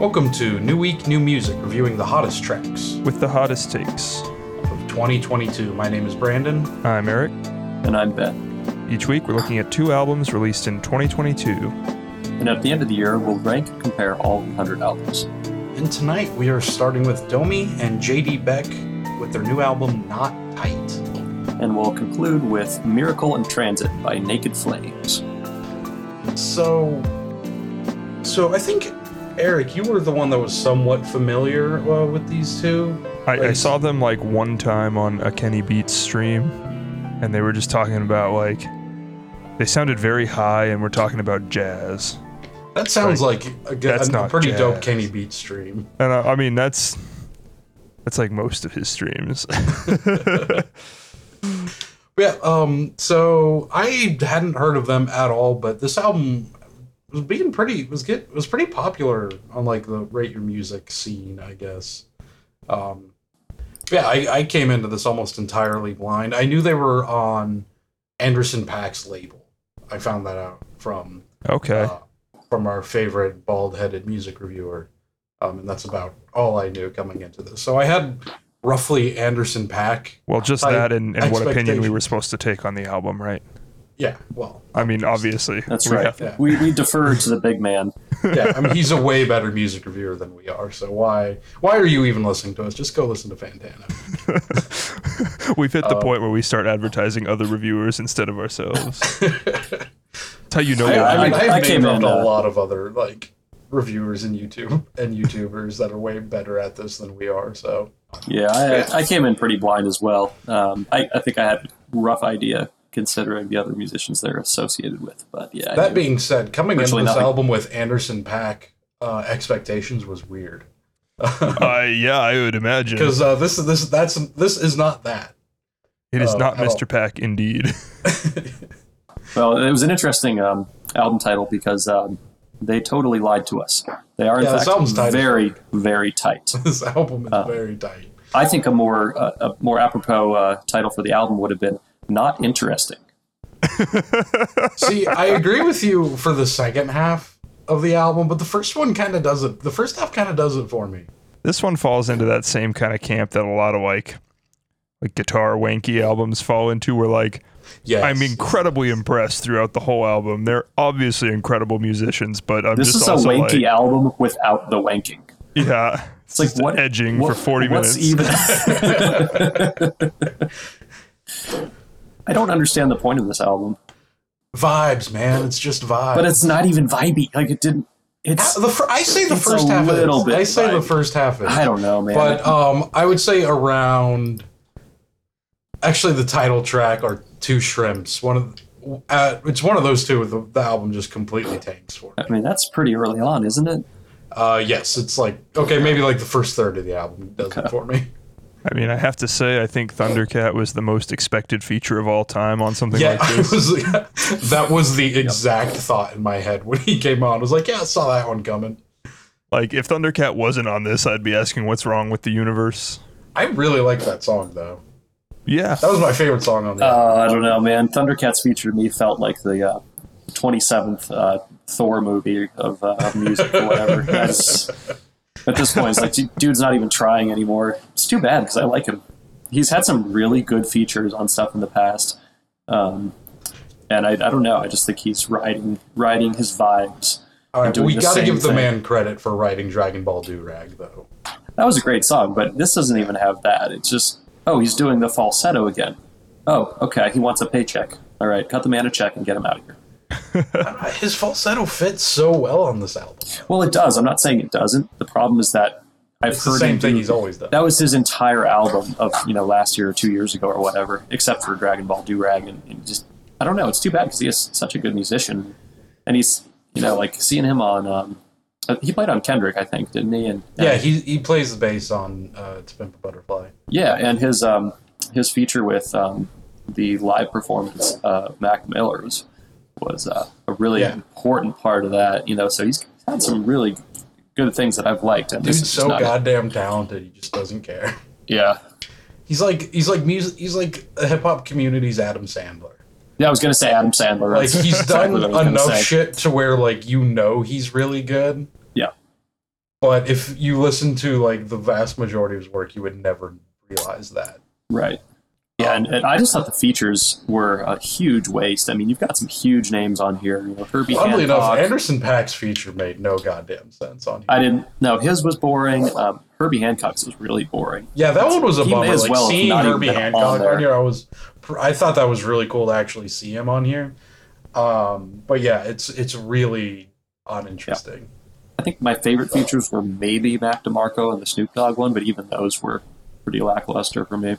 Welcome to New Week, New Music, reviewing the hottest tracks with the hottest takes. of 2022. My name is Brandon. I'm Eric. And I'm Ben. Each week, we're looking at two albums released in 2022. And at the end of the year, we'll rank and compare all 100 albums. And tonight we are starting with Domi and JD Beck with their new album, Not Tight. And we'll conclude with Miracle in Transit by Naked Flames. So, so I think Eric, you were the one that was somewhat familiar uh, with these two. I, I saw them like one time on a Kenny Beats stream, and they were just talking about like they sounded very high, and we're talking about jazz. That sounds like a, good, That's a, not pretty dope. Kenny Beat stream. And I, I mean that's that's like most of his streams. Yeah. Um. So I hadn't heard of them at all, but this album was being pretty was get was pretty popular on like the rate your music scene, I guess. Um. Yeah, I, I came into this almost entirely blind. I knew they were on Anderson Paak's label. I found that out from okay. uh, from our favorite bald-headed music reviewer, um, and that's about all I knew coming into this. So I had roughly Anderson Paak. well, just that and, and what opinion we were supposed to take on the album, right? Yeah, well, I mean, obviously. That's we right. Yeah. We, we defer to the big man. yeah, I mean he's a way better music reviewer than we are. So why why are you even listening to us? Just go listen to Fantana. We've hit the Uh, point where we start advertising other reviewers instead of ourselves. That's how you know I, I mean, I- I've I came up in, a uh, lot of other like reviewers and YouTube and YouTubers that are way better at this than we are. So Yeah, Yeah. I, I came in pretty blind as well. Um, I, I think I had a rough idea considering the other musicians they're associated with. But yeah, that being said, coming into Virtually this nothing. album with Anderson Paak uh, expectations was weird. Uh, yeah, I would imagine. Because uh, this is this that's this is not that. It is uh, not at all. Mr. Paak, indeed. well, it was an interesting um, album title because um, they totally lied to us. They are in Yeah, fact album's tight as very, very tight. this album is Uh, very tight. I think a more uh, a more apropos uh, title for the album would have been "Not Interesting." See, I agree with you for the second half of the album, but the first one kind of does it. The first half kind of does it for me. this one falls into that same kind of camp that a lot of like like guitar wanky albums fall into where like Yes. I'm incredibly impressed throughout the whole album. They're obviously incredible musicians, but I'm just. This just is a wanky like album without the wanking. yeah. It's like just what edging what- for 40 what's minutes. even? I don't understand the point of this album, vibes, man. It's just vibes. but it's not even vibey. Like it didn't. It's the fir- I say the first a half. little bit I say the first half. Is. I don't know, man. But um, I would say around. Actually, the title track or two shrimps. One of uh, it's one of those two. The, the album just completely tanks for. me. I mean, that's pretty early on, isn't it? Uh, yes, it's like okay, maybe like the first third of the album does it for me. I mean, I have to say I think Thundercat was the most expected feature of all time on something Yeah, like I this. was. that was the exact thought in my head when he came on. I was like, yeah, I saw that one coming. Like if Thundercat wasn't on this, I'd be asking what's wrong with the universe. I really like that song though. Yeah. That was my favorite song on the. Uh, I don't know, man. Thundercats feature to me felt like the uh, 27th uh, Thor movie of, uh, of music or whatever. I just- at this point, it's like, dude's not even trying anymore. It's too bad because I like him. He's had some really good features on stuff in the past. Um, and I, I don't know. I just think he's riding riding his vibes. All right, we got to give the thing. man credit for writing Dragon Ball Durag though. That was a great song, but this doesn't even have that. It's just, oh, he's doing the falsetto again. Oh, okay. He wants a paycheck. All right, cut the man a check and get him out of here. His falsetto fits so well on this album. Well, it does. I'm not saying it doesn't. The problem is that I've It's the heard same him thing do- he's always done. That was his entire album of you know last year or two years ago or whatever, except for Dragon Ball Durag, and, and just I don't know. It's too bad because he is such a good musician, and he's you know like seeing him on. Um, uh, he played on Kendrick, I think, didn't he? And Yeah, he he plays the bass on uh, "To Pimp a Butterfly." yeah, and his um, his feature with um, the live performance, uh, Mac Miller was was uh, a really Yeah. important part of that. You know, so he's had some really good things that I've liked. And Dude's so not it. goddamn talented. He just doesn't care. Yeah, He's like he's like music. He's like a hip hop community's Adam Sandler. yeah. I was gonna say Adam Sandler. Like he's done what I was gonna enough shit to where like you know he's really good, Yeah, but if you listen to like the vast majority of his work, you would never realize that. Right. Yeah, and, and I just thought the features were a huge waste. I mean, you've got some huge names on here. You know, Herbie Oddly enough, Anderson Paak's feature made no goddamn sense on here. I didn't. No, his was boring. Um, Herbie Hancock's was really boring. Yeah, that one was a bummer. as Like well seeing Herbie been on Hancock on, here, I was, I thought that was really cool to actually see him on here. Um, but yeah, it's it's really uninteresting. I think my favorite features were maybe Mac DeMarco and the Snoop Dogg one, but even those were pretty lackluster for me.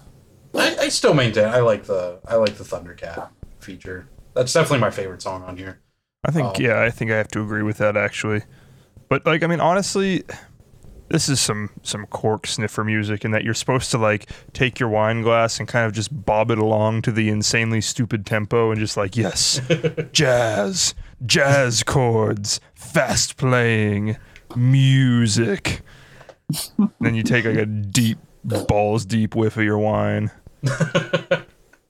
I, I still maintain I like the I like the Thundercat feature. That's definitely my favorite song on here. I think Oh. yeah, I think I have to agree with that actually. But like I mean honestly, this is some some cork sniffer music in that you're supposed to like take your wine glass and kind of just bob it along to the insanely stupid tempo and just like yes, jazz, jazz chords, fast playing music. then you take like a deep balls deep whiff of your wine.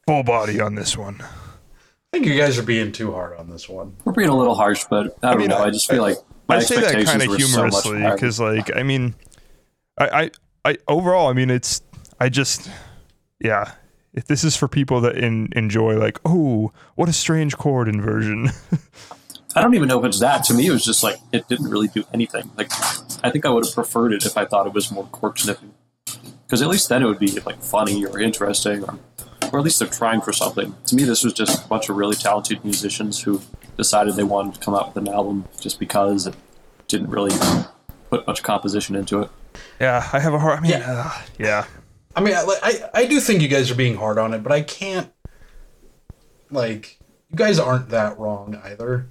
Full body on this one. I think you guys are being too hard on this one. We're being a little harsh, but I don't mean, know. I- I, just feel like my I say that kind of were so much humorously higher. because, like, I mean, I, I, I, overall, I mean, it's, I just, yeah. If this is for people that in, enjoy, like, oh, what a strange chord inversion. I don't even know if it's that. To me, it was just like it didn't really do anything. Like I think I would have preferred it if I thought it was more cork sniffing, because at least then it would be like funny or interesting, or or at least they're trying for something. To me, this was just a bunch of really talented musicians who decided they wanted to come out with an album just because it didn't really put much composition into it. yeah, I have a hard. I mean, Yeah. uh, yeah. I mean, I, I I do think you guys are being hard on it, but I can't. Like, you guys aren't that wrong either.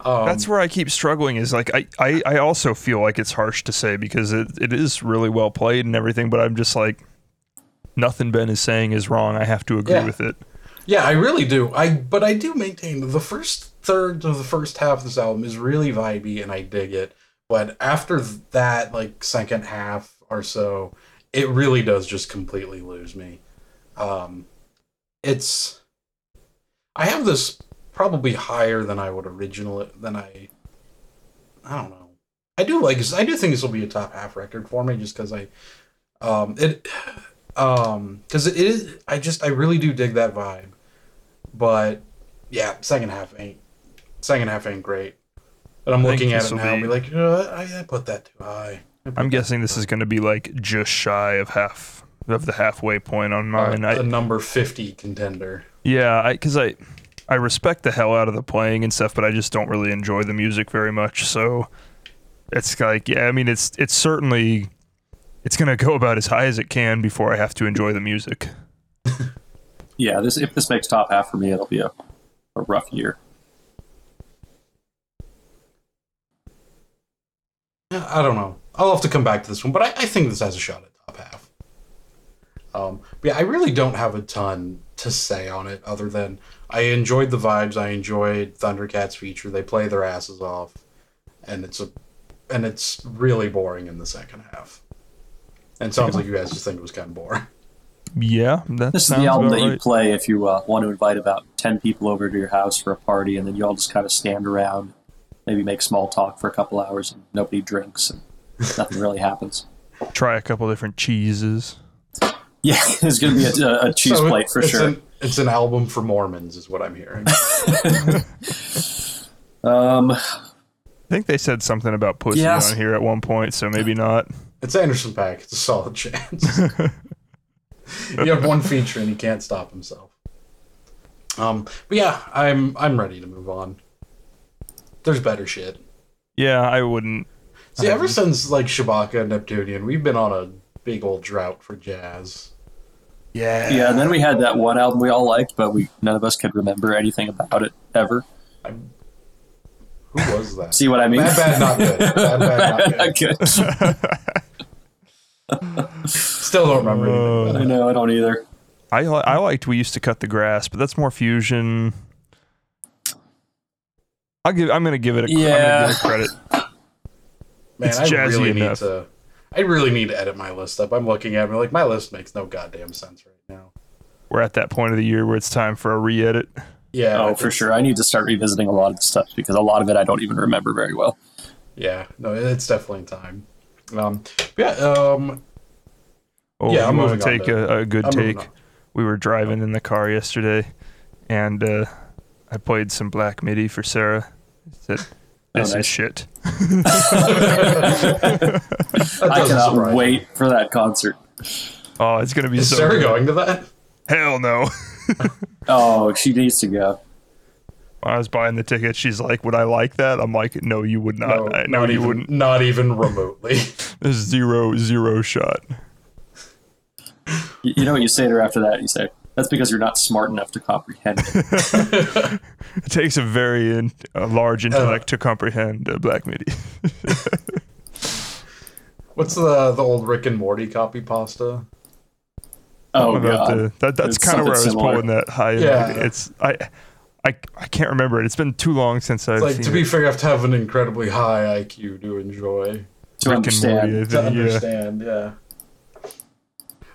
Um, That's where I keep struggling. Is like I, I, I also feel like it's harsh to say because it, it is really well played and everything, but I'm just like nothing Ben is saying is wrong. I have to agree Yeah. with it. Yeah, I really do. I but I do maintain the first third of the first half of this album is really vibey and I dig it. But after that, like second half or so, it really does just completely lose me. Um, it's I have this probably higher than I would originally than I. I don't know. I do like. I do think this will be a top half record for me, just because I, um, it, um, because it is. I just I really do dig that vibe, but yeah, second half ain't second half ain't great. But I'm I looking at it now and be- be like, you know? I, I put that too high. I'm guessing this is going to be like just shy of half of the halfway point on mine. Uh, I, a number fifty contender. Yeah, I because I I respect the hell out of the playing and stuff, but I just don't really enjoy the music very much. So it's like yeah, I mean it's it's certainly it's gonna go about as high as it can before I have to enjoy the music. Yeah, this if this makes top half for me, it'll be a, a rough year. Yeah, I don't know. I'll have to come back to this one, but I, I think this has a shot at top half. Um, but yeah, I really don't have a ton to say on it other than I enjoyed the vibes. I enjoyed Thundercats feature. They play their asses off, and it's a and it's really boring in the second half. And it sounds like you guys just think it was kind of boring. Yeah, that This is the album about that you play if you uh, want to invite about 10 people over to your house for a party, and then you all just kind of stand around, maybe make small talk for a couple hours, and nobody drinks, and nothing really happens. Try a couple different cheeses. Yeah, it's going to be a, a cheese So plate for it's sure. An, it's an album for Mormons, is what I'm hearing. Um, I think they said something about pussy Yes. on here at one point, so maybe not. It's Anderson Paak. It's a solid chance. you have one feature and he can't stop himself. Um, but yeah, I'm I'm ready to move on. There's better shit. Yeah, I wouldn't. See, ever since like Shabaka and Neptunian, we've been on a big old drought for jazz. Yeah. yeah, and then we had that one album we all liked, but we none of us could remember anything about it ever. Who was that? See what I mean? Bad, bad, not good. Bad, bad, not good. good. Still don't remember anything. I About it. know, I don't either. I I liked we used to cut the grass, but that's more fusion. I'll give. I'm gonna give it a. Yeah. give it credit. Man, It's I jazzy really enough. need to. I really need to edit my list up. I'm looking at it like my list makes no goddamn sense right now. We're at that point of the year where it's time for a re-edit. Yeah. Oh, for sure. I need to start revisiting a lot of the stuff because a lot of it I don't even remember very well. Yeah, no, it's definitely time. Um, yeah. Um, Oh, Yeah, I'm going to take a, a good I'm take? We were driving in the car yesterday, and uh, I played some Black MIDI for Sarah. Said, Oh, "This nice. is shit." I cannot surprise wait for that concert. Oh, it's gonna be Is so. Sarah good. going to that? Hell no. Oh, she needs to go. When I was buying the ticket, she's like, "Would I like that?" I'm like, "No, you would not. No, I, no, not you even, wouldn't. Not even remotely. There's zero, zero shot." You, you know what you say to her after that? You say, "That's because you're not smart enough to comprehend." it." It takes a very in, a large intellect to comprehend uh, Black MIDI. What's the the old Rick and Morty copy pasta? Oh god. the- that, that's kind of where I was similar. pulling that high. Yeah. It's I, I, I can't remember it. It's been too long since I've It's like seen to be it. fair, you have to have an incredibly high IQ to enjoy. to Rick and Morty, I understand. To think, yeah. understand, yeah.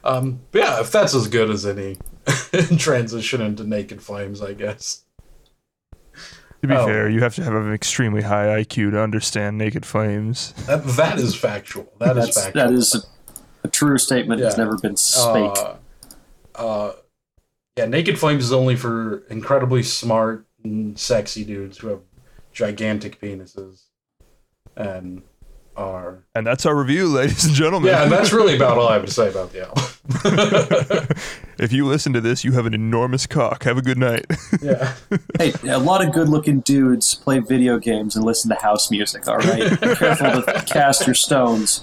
Um, but yeah, if that's as good as any transition into Naked Flames, I guess. To be Oh. fair, you have to have an extremely high IQ to understand Naked Flames. That that is factual. That is factual. that is a, a true statement. It's Yeah. never been spake. Uh, uh, yeah, Naked Flames is only for incredibly smart and sexy dudes who have gigantic penises and are. And that's our review, ladies and gentlemen. Yeah, and that's really about all I have to say about the album. if you listen to this, you have an enormous cock. Have a good night. yeah. hey, a lot of good-looking dudes play video games and listen to house music. All right, be careful to cast your stones.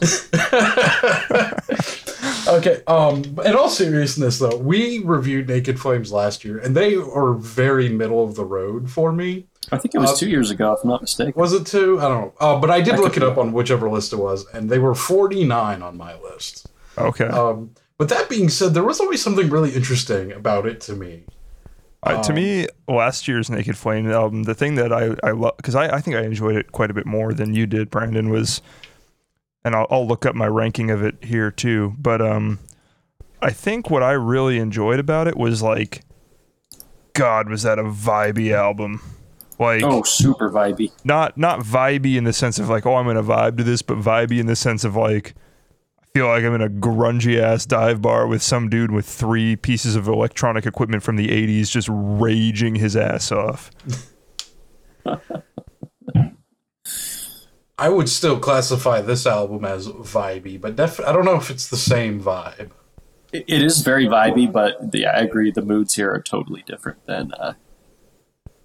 okay. Um. In all seriousness, though, we reviewed Naked Flames last year, and they are very middle of the road for me. I think it was Uh, two years ago, if I'm not mistaken. Was it two? I don't know. Uh, but I did I look it up on whichever list it was, and they were 49 on my list. okay. Um, but that being said, there was always something really interesting about it to me. Uh, to Um, me, last year's Naked Flame album, the thing that I I love because I, I think I enjoyed it quite a bit more than you did, Brandon. Was, and I'll, I'll look up my ranking of it here too. But um, I think what I really enjoyed about it was like, God, was that a vibey album? Like, Oh, super vibey. not not vibey in the sense of like, oh, I'm gonna vibe to this, but vibey in the sense of like, I feel like I'm in a grungy ass dive bar with some dude with three pieces of electronic equipment from the '80s just raging his ass off. I would still classify this album as vibey, but def- I don't know if it's the same vibe. It, it is very vibey, but the, I agree the moods here are totally different than uh,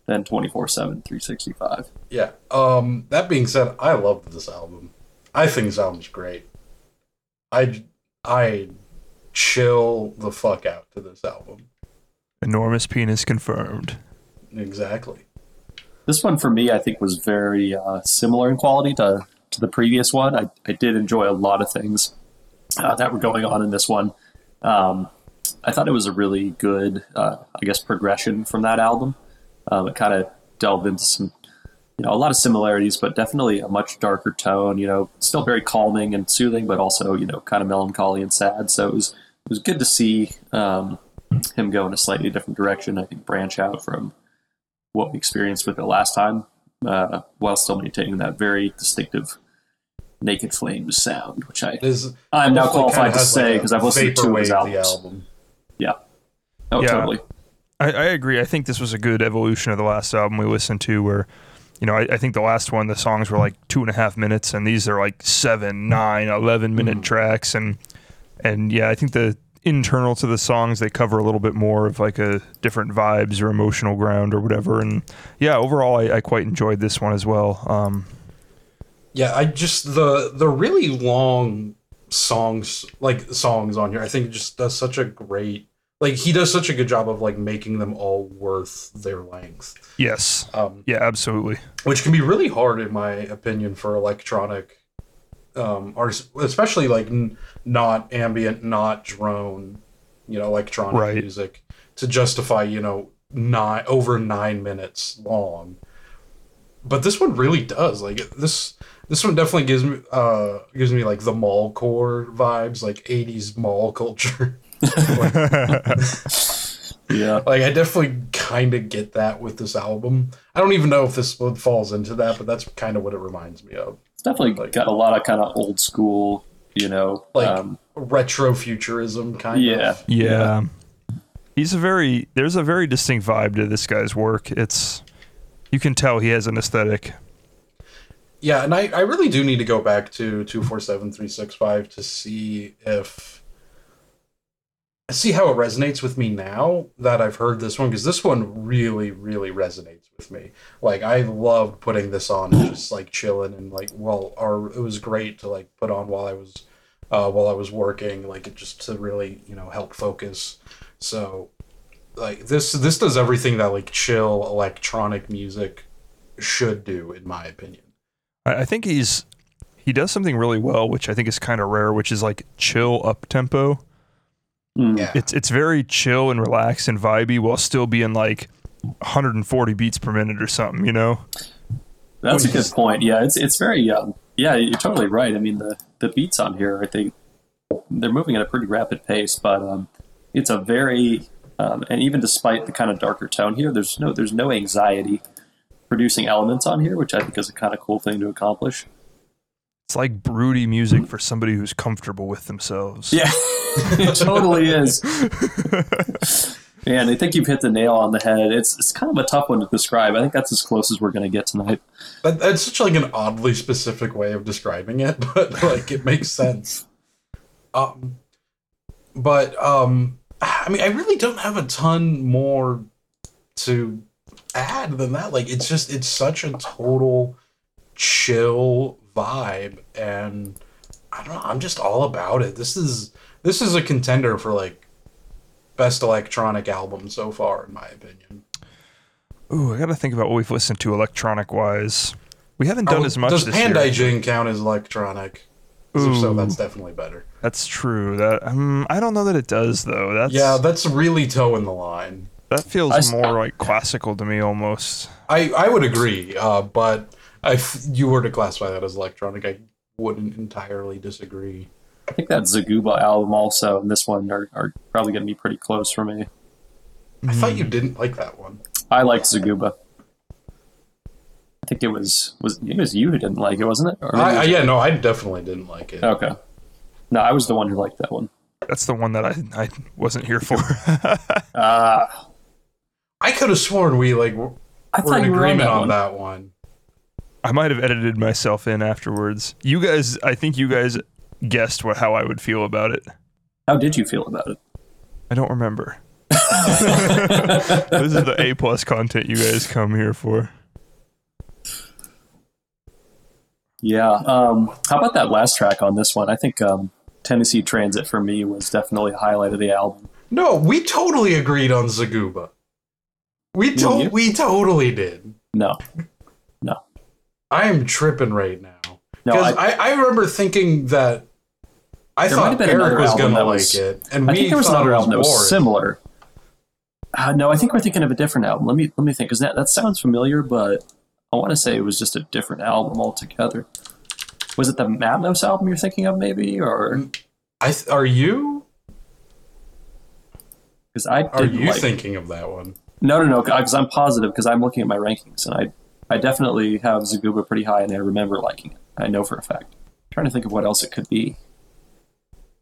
than 24/7 365. Yeah. Um. That being said, I love this album. I think this album's great. I I chill the fuck out to this album. Enormous penis confirmed. Exactly. This one for me, I think, was very uh, similar in quality to, to the previous one. I, I did enjoy a lot of things uh, that were going on in this one. Um, I thought it was a really good, uh, I guess, progression from that album. Um, it kind of delved into some, you know, a lot of similarities, but definitely a much darker tone. You know, still very calming and soothing, but also you know, kind of melancholy and sad. So it was it was good to see um, him go in a slightly different direction. I think branch out from what we experienced with it last time, uh, while still maintaining that very distinctive Naked Flames sound, which I It is. I'm now definitely kinda qualified to has, say like, because I've listened to two of his vaporwave the albums. album. Oh, Yeah. totally. I, I agree. I think this was a good evolution of the last album we listened to, where, you know, I, I think the last one, the songs were like two and a half minutes, and these are like seven, nine, 11 minute Mhm. tracks. And, and yeah, I think the internal to the songs, they cover a little bit more of like a different vibes or emotional ground or whatever. And yeah, overall, I, I quite enjoyed this one as well. Um, Yeah, I just the the really long songs like songs on here. I think just does such a great like he does such a good job of like making them all worth their length. yes. Um, Yeah, absolutely. which can be really hard in my opinion for electronic um artists, especially like n- not ambient, not drone, you know, electronic Right. music to justify, you know, nine over 9 minutes long. But this one really does. Like this this one definitely gives me uh gives me like the mall core vibes, like 80s mall culture. Yeah. Like I definitely kind of get that with this album. I don't even know if this one falls into that, but that's kind of what it reminds me of. It's definitely Like- got a lot of kind of old school, you know, Like um, retro futurism kind yeah, of. Yeah. He's a very there's a very distinct vibe to this guy's work. It's you can tell he has an aesthetic. Yeah, and I, I really do need to go back to 247365 to see if see how it resonates with me now that I've heard this one because this one really really resonates with me. Like I loved putting this on and just like chilling and like well or it was great to like put on while I was uh while I was working like it just to really, you know, help focus. So like this this does everything that like chill electronic music should do in my opinion. I, I think he's he does something really well, which I think is kind of rare, which is like chill up tempo. Mm. Yeah. It's it's very chill and relaxed and vibey while still being like 140 beats per minute or something, you know? That's a good point. Yeah, it's it's very um, yeah, you're totally right. I mean the the beats on here, I think they're moving at a pretty rapid pace, but um, it's a very um, and even despite the kind of darker tone here, there's no there's no anxiety producing elements on here, which I think is a kind of cool thing to accomplish. It's like broody music for somebody who's comfortable with themselves. Yeah, it totally is. Man, I think you've hit the nail on the head. It's it's kind of a tough one to describe. I think that's as close as we're going to get tonight. That, that's such like an oddly specific way of describing it, but like it makes sense. Um, but um, I mean, I really don't have a ton more to add than that. Like, it's just it's such a total chill vibe, and I don't know. I'm just all about it. This is this is a contender for like best electronic album so far, in my opinion. Ooh, I got to think about what we've listened to electronic wise. We haven't done Oh, as much Does this Pandai year. Jing count as electronic? 'Cause if so, that's definitely better. That's true. That um, I don't know that it does though. That's Yeah, that's really toeing the line. that feels I s- more like classical to me almost. I, I would agree, uh, but if you were to classify that as electronic, I wouldn't entirely disagree. I think that Zaguba album also and this one are, are probably going to be pretty close for me. I Hmm. thought you didn't like that one. I liked Zaguba. I think it was was it was you who didn't like it, wasn't it? Or I, it I, was- yeah, no, I definitely didn't like it. Okay. No, I was the one who liked that one. That's the one that I I wasn't here for. Ah, I could have sworn we like were I were in you were on agreement that on one. that one. I might have edited myself in afterwards. You guys, I think you guys guessed what how I would feel about it. How did you feel about it? I don't remember. this is the A plus content you guys come here for. Yeah. Um, how about that last track on this one? I think um, Tennessee Transit for me was definitely a highlight of the album. No, we totally agreed on Zaguba. We you? to- we totally did. No, I am tripping right now. no, Because I, I, I, remember thinking that I thought Eric was gonna like it, and I we think there was thought another it album that was similar. Uh, no, I think we're thinking of a different album. Let me let me think, because that, that sounds familiar, but I want to say it was just a different album altogether. Was it the Matmos album you're thinking of, maybe, or I th- are you because I are you like thinking of that one? No, no, no. Because I'm positive because I'm looking at my rankings and I, I definitely have Zaguba pretty high and I remember liking it. I know for a fact. trying to think of what else it could be.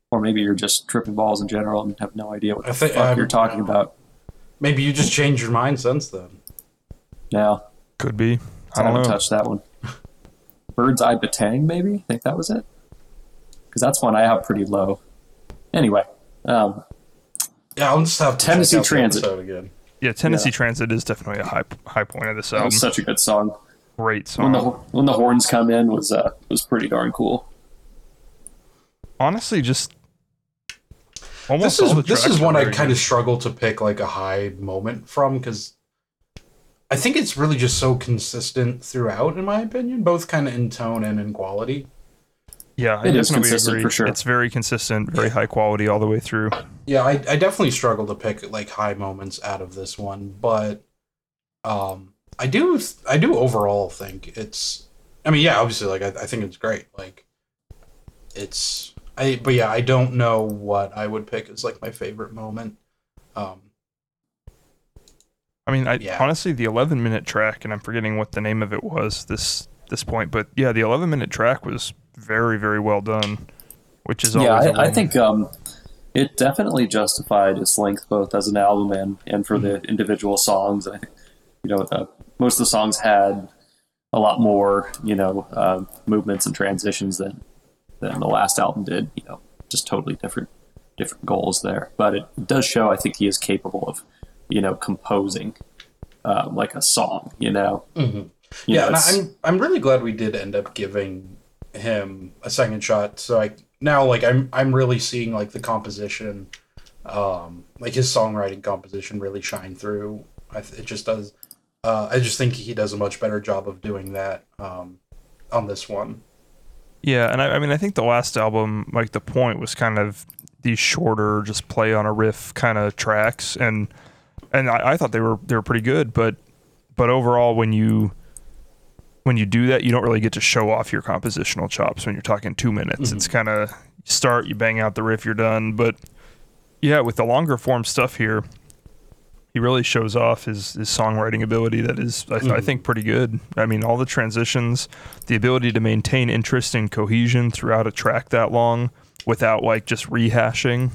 Or maybe you're just tripping balls in general and have no idea what the think- fuck I'm- you're talking about. Maybe you just changed your mind since then. Now, Could be. I I don't haven't know. touched that one. Bird's Eye Batang, maybe? I think that was it. Because that's one I have pretty low. Anyway, um, Yeah, I'll just have to Tennessee check out the Transit. episode again. Yeah, Tennessee Yeah. Transit is definitely a high high point of this that album. was such a good song. Great song. When the when the horns come in was uh, was pretty darn cool. Honestly, just almost This is this is one I kind of struggle to pick like a high moment from because I think it's really just so consistent throughout, in my opinion, both kind of in tone and in quality. Yeah, I It is definitely consistent agree. for sure. It's very consistent, very high quality all the way through. Yeah, I, I definitely struggle to pick like high moments out of this one, but um, I do I do overall think it's. I mean, yeah, obviously, like I, I think it's great. Like, it's I, but yeah, I don't know what I would pick as like my favorite moment. Um, I mean, I Yeah. honestly the 11 minute track, and I'm forgetting what the name of it was. This this point. But yeah, the 11 minute track was very, very well done, which is yeah, I, a I, I win. think um, it definitely justified its length both as an album and, and for the individual songs. I think you know uh, most of the songs had a lot more you know uh, movements and transitions than than the last album did. You know, just totally different different goals there. But it does show I think he is capable of you know composing uh, like a song. You know, Mhm. You yeah, know, and I'm I'm really glad we did end up giving him a second shot. So I now like I'm I'm really seeing like the composition, um, like his songwriting composition really shine through. I th- it just does. Uh, I just think he does a much better job of doing that um, on this one. Yeah, and I, I mean, I think the last album, like the point was kind of these shorter, just play on a riff kind of tracks, and and I, I thought they were they were pretty good, but but overall, when you when you do that, you don't really get to show off your compositional chops when you're talking two minutes. It's kind of you start, you bang out the riff, you're done. But yeah, with the longer form stuff here, he really shows off his, his songwriting ability that is, I, th- I think, pretty good. I mean, all the transitions, the ability to maintain interest and cohesion throughout a track that long without like just rehashing.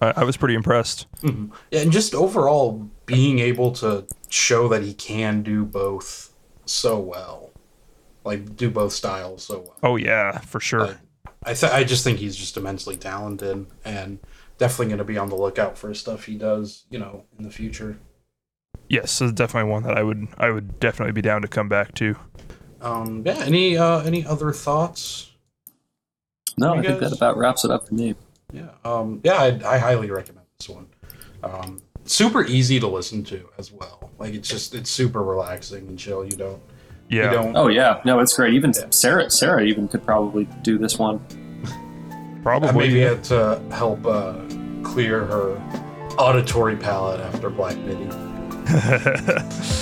I, I was pretty impressed. Mhm. Yeah, and just overall being able to show that he can do both so well, like do both styles so well. Oh yeah, for sure. I th- I just think he's just immensely talented and definitely going to be on the lookout for stuff he does, you know, in the future. yes, so definitely one that I would I would definitely be down to come back to. Um, yeah. Any uh, any other thoughts? no, You I think that about wraps it up for me. Yeah. Um, yeah. I, I highly recommend this one. Um, super easy to listen to as well. Like it's just it's super relaxing and chill. You don't Yeah. you don't Oh yeah, no, it's great. Even Yeah. Sarah, Sarah even could probably do this one. Probably. I maybe yeah. had to help uh, clear her auditory palette after Black Midi.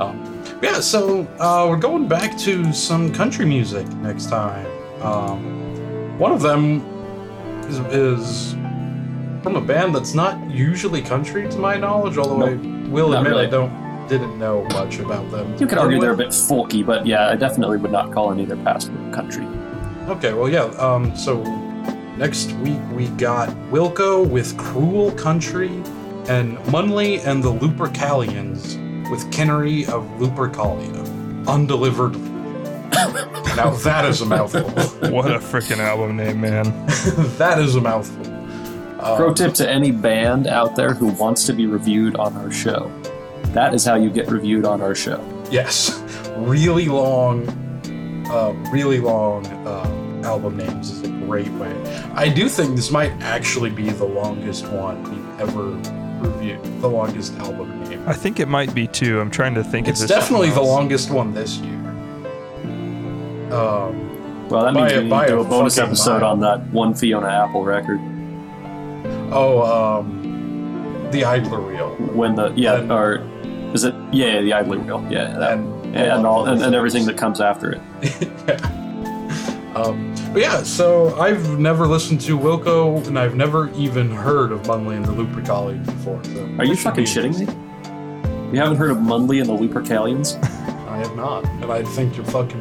Um, yeah, so uh, we're going back to some country music next time. Um, one of them is, is from a band that's not usually country, to my knowledge. Although I will Not admit I don't didn't know much about them. You could argue they're a bit folky, but yeah, I definitely would not call any of their past country. Okay, well, yeah. Um, so next week we got Wilco with Cruel Country, and Munly and the Lupercalians with Kinnery of Lupercalia. Undelivered. now that is a mouthful. what a freaking album name, man. that is a mouthful. Um, Pro tip to any band out there who wants to be reviewed on our show. That is how you get reviewed on our show. Yes, really long, uh, really long uh, album names is a great way. I do think this might actually be the longest one we've ever reviewed. The longest album name. I think it might be too. I'm trying to think. if It's there's definitely the longest one this year. Um, Well, that means a- we need to do a a bonus episode mile. on that one Fiona Apple record. Oh, um, the Idler wheel. When the yeah, And- or is it yeah, yeah the idler wheel, yeah, that, And, and, and all and, and everything that comes after it. Um, but yeah, so I've never listened to Wilco, and I've never even heard of Munly and the Lupercalia before. So Are you fucking shitting me? You haven't heard of Munly and the Lupercalians? I have not, and I think you're fucking.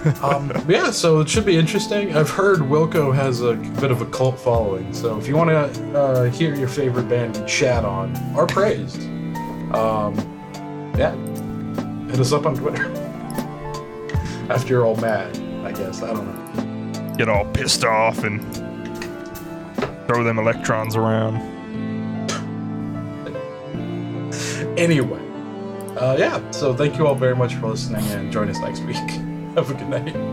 um, yeah, so it should be interesting. I've heard Wilco has a bit of a cult following, so if you want to uh, hear your favorite band shat on or praised, um, yeah, hit us up on Twitter. After you're all mad, I guess. I don't know. Get all pissed off and throw them electrons around. Anyway, uh, yeah, so thank you all very much for listening and join us next week. Have a good night.